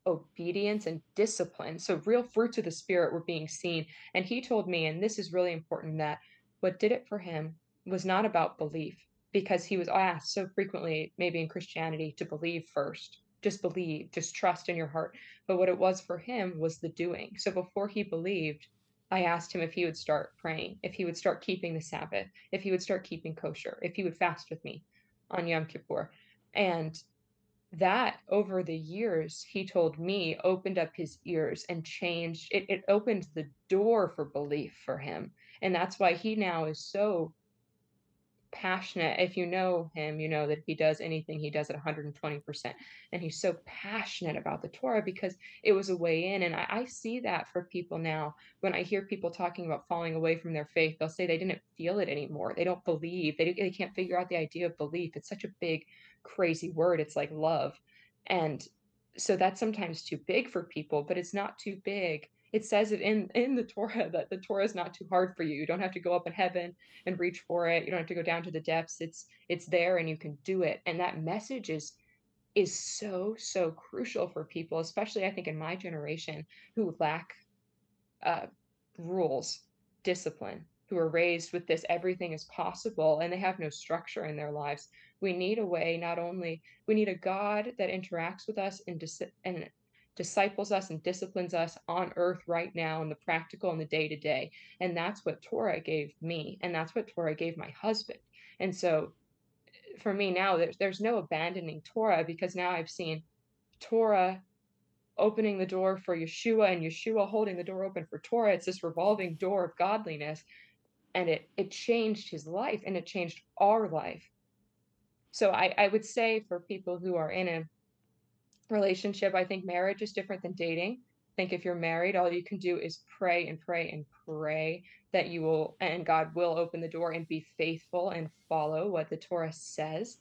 obedience and discipline. So, real fruits of the Spirit were being seen. And he told me, and this is really important, that what did it for him was not about belief, because he was asked so frequently, maybe in Christianity, to believe first. Just believe, just trust in your heart. But what it was for him was the doing. So, before he believed, I asked him if he would start praying, if he would start keeping the Sabbath, if he would start keeping kosher, if he would fast with me on Yom Kippur. And that over the years he told me opened up his ears and changed it, it opened the door for belief for him and that's why he now is so passionate if you know him you know that he does anything he does at 120% and he's so passionate about the torah because it was a way in and I, I see that for people now. When i hear people talking about falling away from their faith they'll say they didn't feel it anymore they don't believe they, they can't figure out the idea of belief it's such a big crazy word. It's like love. And so that's sometimes too big for people, but it's not too big. It says it in in the Torah that the Torah is not too hard for you. You don't have to go up in heaven and reach for it. You don't have to go down to the depths. It's it's there and you can do it. And that message is is so so crucial for people, especially I think in my generation who lack uh, rules, discipline, who are raised with this everything is possible and they have no structure in their lives. We need a way, not only, we need a God that interacts with us and, dis- and disciples us and disciplines us on earth right now in the practical and the day to day. And that's what Torah gave me. And that's what Torah gave my husband. And so for me now, there's, there's no abandoning Torah because now I've seen Torah opening the door for Yeshua and Yeshua holding the door open for Torah. It's this revolving door of godliness. And it it changed his life and it changed our life. So I, I would say for people who are in a relationship, I think marriage is different than dating. I think if you're married, all you can do is pray and pray and pray that you will and God will open the door and be faithful and follow what the Torah says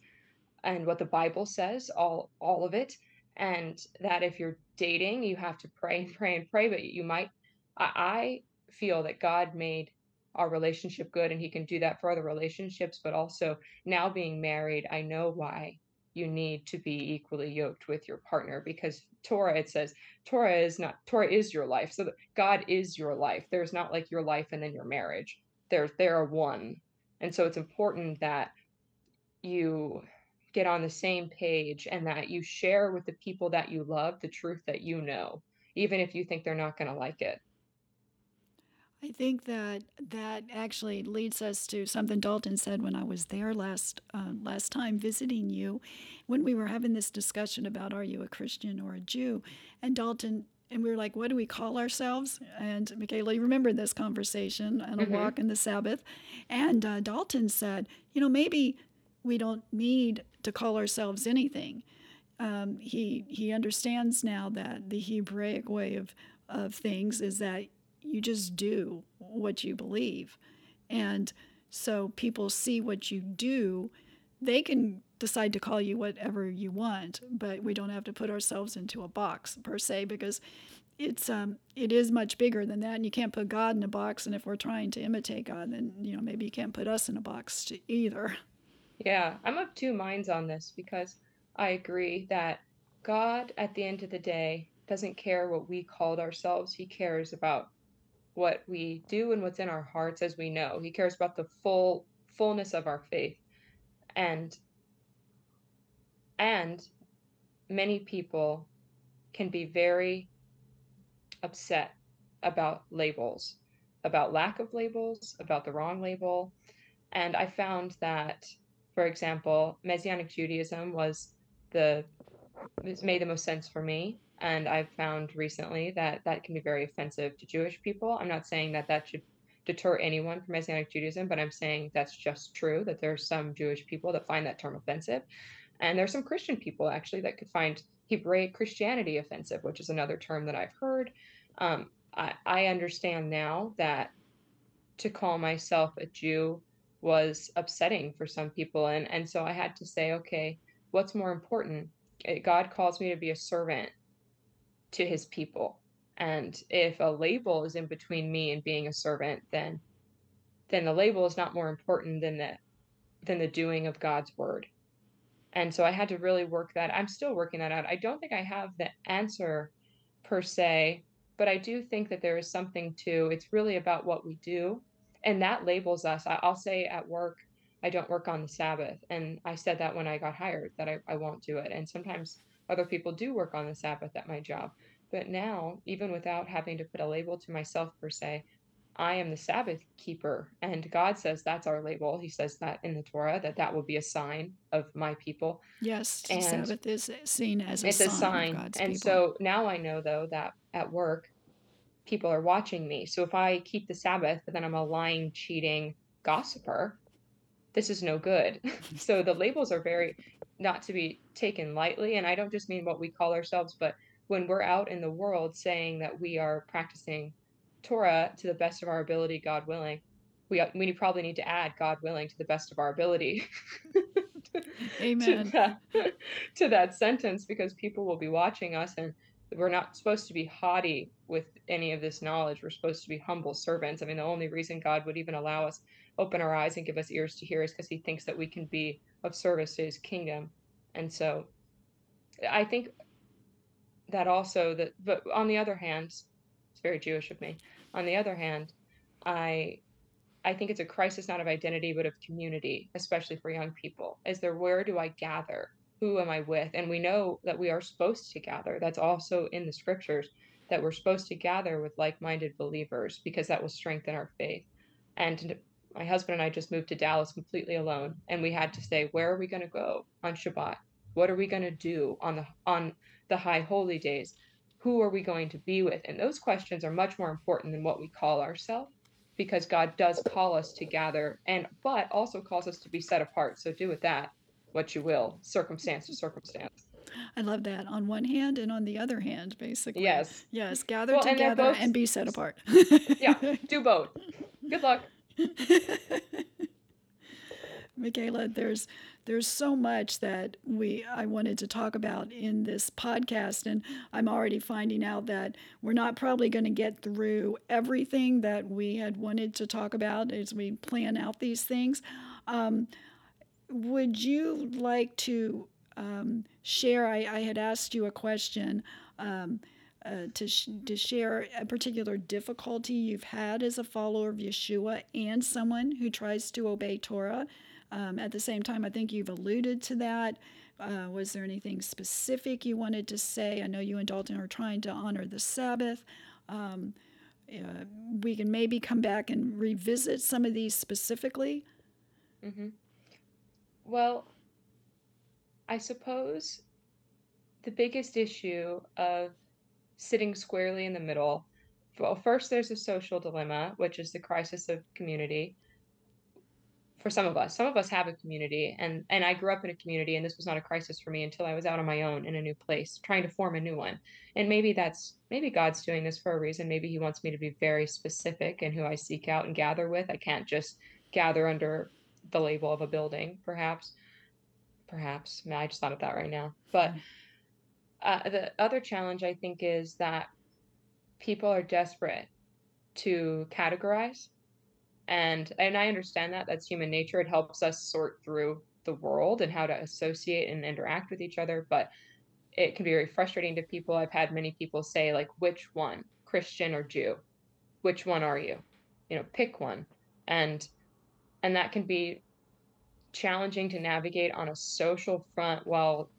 and what the Bible says, all all of it and that if you're dating you have to pray and pray and pray but you might I, I feel that god made our relationship good and he can do that for other relationships but also now being married i know why you need to be equally yoked with your partner because torah it says torah is not torah is your life. So god is your life. There's not like your life and then your marriage. There's there are one. And so it's important that you get on the same page and that you share with the people that you love the truth that you know, even if you think they're not going to like it. I think that that actually leads us to something Dalton said when I was there last uh, last time visiting you, when we were having this discussion about are you a Christian or a Jew, and Dalton and we were like, what do we call ourselves? And Michaela, you remember this conversation on a mm-hmm. walk in the Sabbath, and uh, Dalton said, you know, maybe we don't need to call ourselves anything. Um, he he understands now that the Hebraic way of of things is that you just do what you believe, and so people see what you do. They can decide to call you whatever you want, but we don't have to put ourselves into a box per se because it's um it is much bigger than that and you can't put God in a box and if we're trying to imitate God then you know maybe you can't put us in a box either. Yeah, I'm of two minds on this because I agree that God, at the end of the day, doesn't care what we called ourselves. He cares about what we do and what's in our hearts as we know. He cares about the full fullness of our faith. And and many people can be very upset about labels, about lack of labels, about the wrong label. And I found that for example, Messianic Judaism was the made the most sense for me, and I've found recently that that can be very offensive to Jewish people. I'm not saying that that should deter anyone from Messianic Judaism, but I'm saying that's just true that there are some Jewish people that find that term offensive, and there's some Christian people actually that could find Hebraic Christianity offensive, which is another term that I've heard. Um, I, I understand now that to call myself a Jew was upsetting for some people and and so i had to say okay what's more important eh, god calls me to be a servant to his people and if a label is in between me and being a servant then then the label is not more important than the than the doing of god's word and so i had to really work that i'm still working that out i don't think i have the answer per se but i do think that there is something to it's really about what we do and that labels us. I, will say at work, I don't work on the Sabbath. And I said that when I got hired that I, I won't do it. And sometimes other people do work on the Sabbath at my job. But now, even without having to put a label to myself per se, I am the Sabbath keeper. And God says that's our label. He says that in the Torah, that that will be a sign of my people. Yes, and Sabbath is seen as a it's sign. a sign. and people. so now I know, though, that at work, people are watching me. So if I keep the Sabbath, but then I'm a lying, cheating gossiper, this is no good. so the labels are very not to be taken lightly. And I don't just mean what we call ourselves, but when we're out in the world saying that we are practicing Torah to the best of our ability, God willing, we uh, we probably need to add God willing to the best of our ability. Amen. to, that, to that sentence because people will be watching us and we're not supposed to be haughty with any of this knowledge. We're supposed to be humble servants. I mean, the only reason God would even allow us open our eyes and give us ears to hear is because he thinks that we can be of service to his kingdom. And so I think that also that but on the other hand, it's very Jewish of me. On the other hand, I I think it's a crisis not of identity, but of community, especially for young people. Is there where do I gather? Who am I with? And we know that we are supposed to gather. That's also in the scriptures that we're supposed to gather with like minded believers because that will strengthen our faith. And my husband and I just moved to Dallas completely alone. And we had to say, where are we going to go on Shabbat? What are we going to do on the on the high holy days? Who are we going to be with? And those questions are much more important than what we call ourselves because God does call us to gather and but also calls us to be set apart. So do with that what you will, circumstance to circumstance. I love that. On one hand and on the other hand, basically. Yes. Yes. Gather well, together and, both... and, be set apart. yeah. Do both. Good luck. Michaela, there's there's so much that we I wanted to talk about in this podcast, and I'm already finding out that we're not probably going to get through everything that we had wanted to talk about as we plan out these things. Um, would you like to um, share? I, I, had asked you a question. Um, uh, to, sh- to share a particular difficulty you've had as a follower of Yeshua and someone who tries to obey Torah. Um, at the same time, I think you've alluded to that. Uh, was there anything specific you wanted to say? I know you and Dalton are trying to honor the Sabbath. Um, uh, we can maybe come back and revisit some of these specifically. Mm-hmm. Well, I suppose the biggest issue of sitting squarely in the middle. Well, first, there's a social dilemma, which is the crisis of community for some of us. Some of us have a community, and and I grew up in a community, and this was not a crisis for me until I was out on my own in a new place, trying to form a new one. And maybe that's maybe God's doing this for a reason. Maybe He wants me to be very specific in who I seek out and gather with. I can't just gather under the label of a building, perhaps. Perhaps. I, mean, I just thought of that right now. But uh, the other challenge I think is that people are desperate to categorize and and i understand that that's human nature it helps us sort through the world and how to associate and interact with each other but it can be very frustrating to people. I've had many people say like which one christian or jew? Which one are you? You know pick one. And and that can be challenging to navigate on a social front while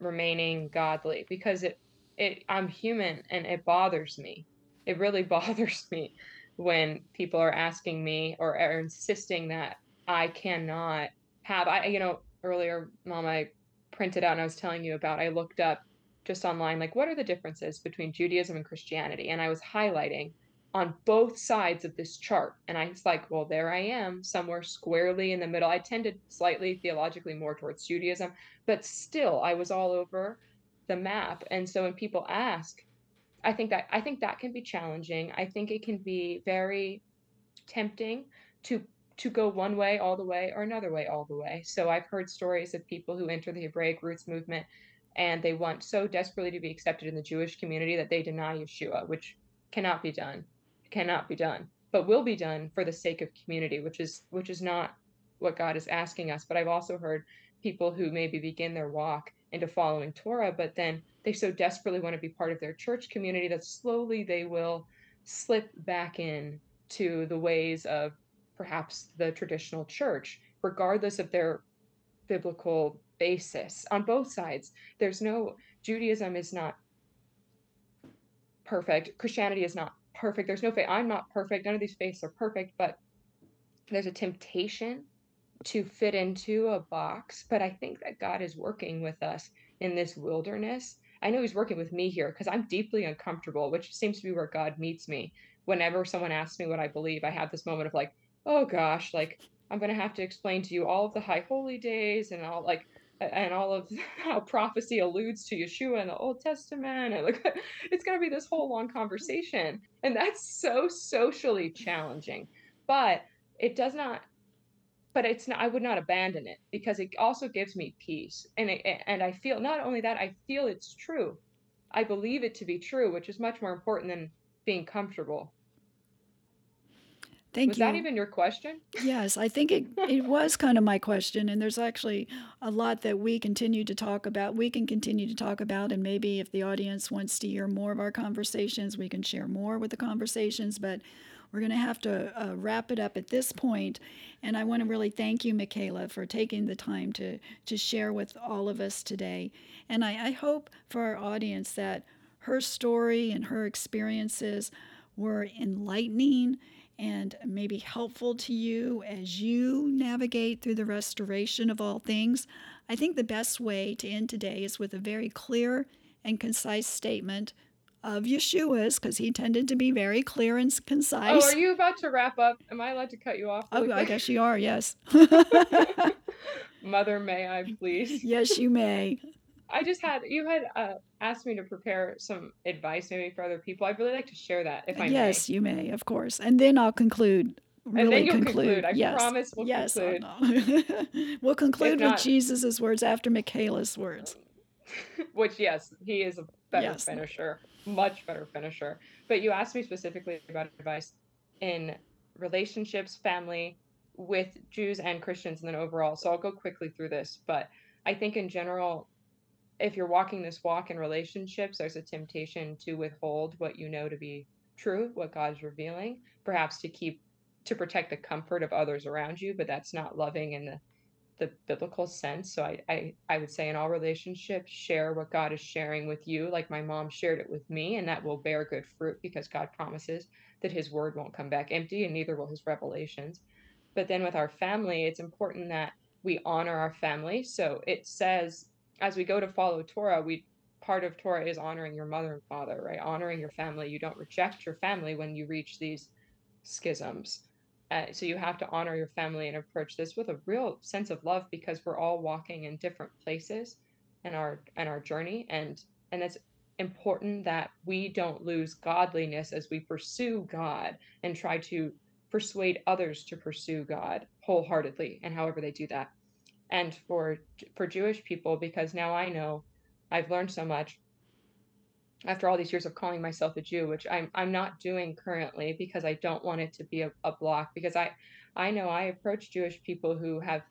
remaining godly because it it i'm human and it bothers me. It really bothers me when people are asking me or are insisting that I cannot have I you know earlier mom I printed out and I was telling you about I looked up just online like what are the differences between Judaism and Christianity? And I was highlighting on both sides of this chart. And I was like well there I am somewhere squarely in the middle. I tended slightly theologically more towards Judaism but still I was all over the map. And so when people ask I think that I think that can be challenging. I think it can be very tempting to to go one way all the way or another way all the way. So I've heard stories of people who enter the Hebraic roots movement and they want so desperately to be accepted in the Jewish community that they deny Yeshua, which cannot be done. Cannot be done. But will be done for the sake of community, which is which is not what God is asking us. But I've also heard people who maybe begin their walk into following Torah, but then they so desperately want to be part of their church community that slowly they will slip back in to the ways of perhaps the traditional church, regardless of their biblical basis on both sides. There's no, Judaism is not perfect, Christianity is not perfect. There's no faith. I'm not perfect. None of these faiths are perfect, but there's a temptation to fit into a box. But I think that God is working with us in this wilderness I know he's working with me here because I'm deeply uncomfortable, which seems to be where God meets me. Whenever someone asks me what I believe, I have this moment of like, oh gosh, like I'm gonna have to explain to you all of the high holy days and all like and all of how prophecy alludes to Yeshua in the Old Testament. And like it's gonna be this whole long conversation. And that's so socially challenging. But it does not but it's not i would not abandon it because it also gives me peace and it, and i feel not only that i feel it's true i believe it to be true which is much more important than being comfortable Thank was you. Was that even your question? Yes, I think it, it was kind of my question. And there's actually a lot that we continue to talk about. We can continue to talk about. And maybe if the audience wants to hear more of our conversations, we can share more with the conversations. But we're going to have to uh, wrap it up at this point. And I want to really thank you, Michaela, for taking the time to, to share with all of us today. And I, I hope for our audience that her story and her experiences were enlightening and maybe helpful to you as you navigate through the restoration of all things. I think the best way to end today is with a very clear and concise statement of Yeshua's, because he tended to be very clear and concise. Oh, are you about to wrap up? Am I allowed to cut you off? Really oh, I guess you are, yes. Mother, may I please? Yes, you may. I just had you had uh, asked me to prepare some advice maybe for other people. I'd really like to share that if I yes, may. Yes, you may, of course. And then I'll conclude. Really and then you'll conclude. conclude. I yes. promise we'll yes, conclude. we'll conclude with Jesus' words after Michaela's words. Which yes, he is a better yes. finisher. Much better finisher. But you asked me specifically about advice in relationships, family, with Jews and Christians, and then overall. So I'll go quickly through this. But I think in general, if you're walking this walk in relationships, there's a temptation to withhold what you know to be true, what God's revealing, perhaps to keep to protect the comfort of others around you, but that's not loving in the the biblical sense. So I, I I would say in all relationships, share what God is sharing with you, like my mom shared it with me, and that will bear good fruit because God promises that his word won't come back empty and neither will his revelations. But then with our family, it's important that we honor our family. So it says as we go to follow Torah, we part of Torah is honoring your mother and father, right? Honoring your family. You don't reject your family when you reach these schisms. Uh, so you have to honor your family and approach this with a real sense of love because we're all walking in different places in our in our journey. And and it's important that we don't lose godliness as we pursue God and try to persuade others to pursue God wholeheartedly and however they do that. And for for Jewish people because now I know I've learned so much after all these years of calling myself a Jew, which I'm I'm not doing currently because I don't want it to be a, a block because I I know I approach Jewish people who have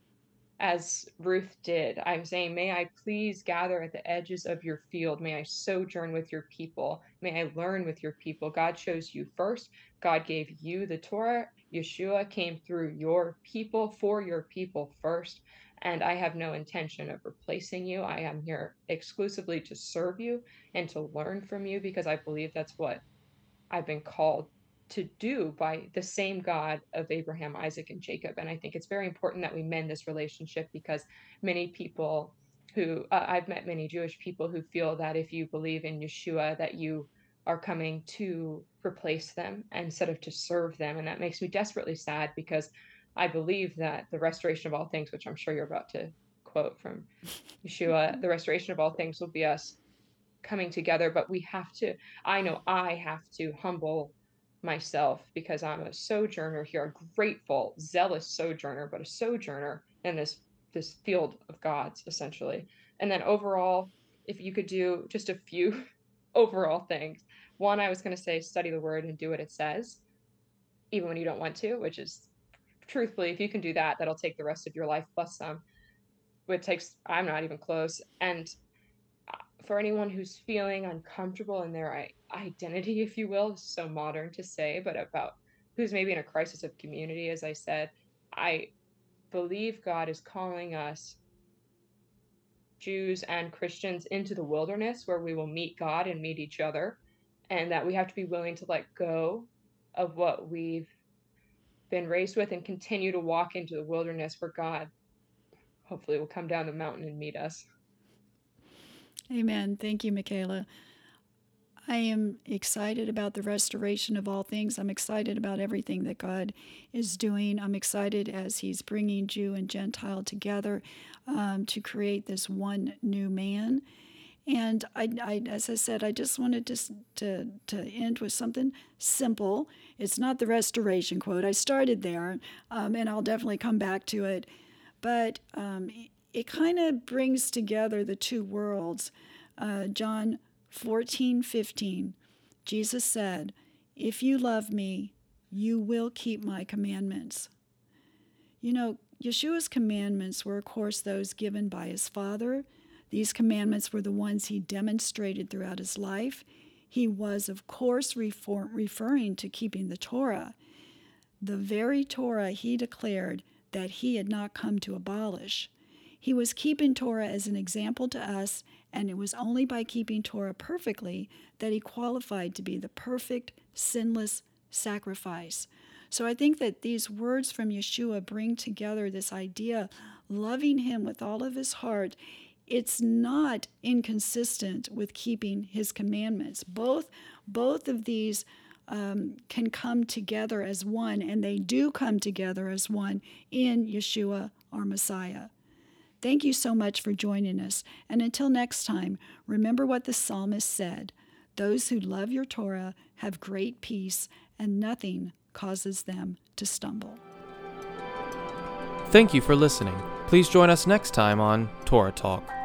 as Ruth did. I'm saying, may I please gather at the edges of your field. May I sojourn with your people. May I learn with your people. God chose you first. God gave you the Torah. Yeshua came through your people for your people first and I have no intention of replacing you. I am here exclusively to serve you and to learn from you because I believe that's what I've been called to do by the same God of Abraham, Isaac, and Jacob. And I think it's very important that we mend this relationship because many people who uh, I've met many Jewish people who feel that if you believe in Yeshua, that you are coming to replace them instead of to serve them. And that makes me desperately sad because I believe that the restoration of all things, which I'm sure you're about to quote from Yeshua, the restoration of all things will be us coming together. But we have to, I know I have to humble myself because I'm a sojourner here, a grateful, zealous sojourner, but a sojourner in this this field of God's essentially. And then overall, if you could do just a few overall things. One, I was going to say study the word and do what it says, even when you don't want to, which is truthfully, if you can do that, that'll take the rest of your life plus some. It takes, I'm not even close. And uh, for anyone who's feeling uncomfortable in their identity, if you will, so modern to say, but about who's maybe in a crisis of community, as I said, I believe God is calling us, Jews and Christians, into the wilderness where we will meet God and meet each other, and that we have to be willing to let go of what we've been raised with and continue to walk into the wilderness where God hopefully will come down the mountain and meet us. Amen. Thank you, Michaela. I am excited about the restoration of all things. I'm excited about everything that God is doing. I'm excited as He's bringing Jew and Gentile together um, to create this one new man. And I, I, as I said, I just wanted to, to, to end with something simple. It's not the restoration quote. I started there, um, and I'll definitely come back to it. But um, it, kind of brings together the two worlds. Uh, John 14, 15, Jesus said, If you love me, you will keep my commandments. You know, Yeshua's commandments were, of course, those given by his Father these commandments were the ones he demonstrated throughout his life. He was, of course, refer- referring to keeping the Torah. the very Torah he declared that he had not come to abolish. He was keeping Torah as an example to us, and it was only by keeping Torah perfectly that he qualified to be the perfect, sinless sacrifice. So I think that these words from Yeshua bring together this idea loving him with all of his heart. It's not inconsistent with keeping his commandments. Both both of these um, can come together as one, and they do come together as one in Yeshua, our Messiah. Thank you so much for joining us. And until next time, remember what the psalmist said Those who love your Torah have great peace, and nothing causes them to stumble. Thank you for listening. Please join us next time on Torah Talk.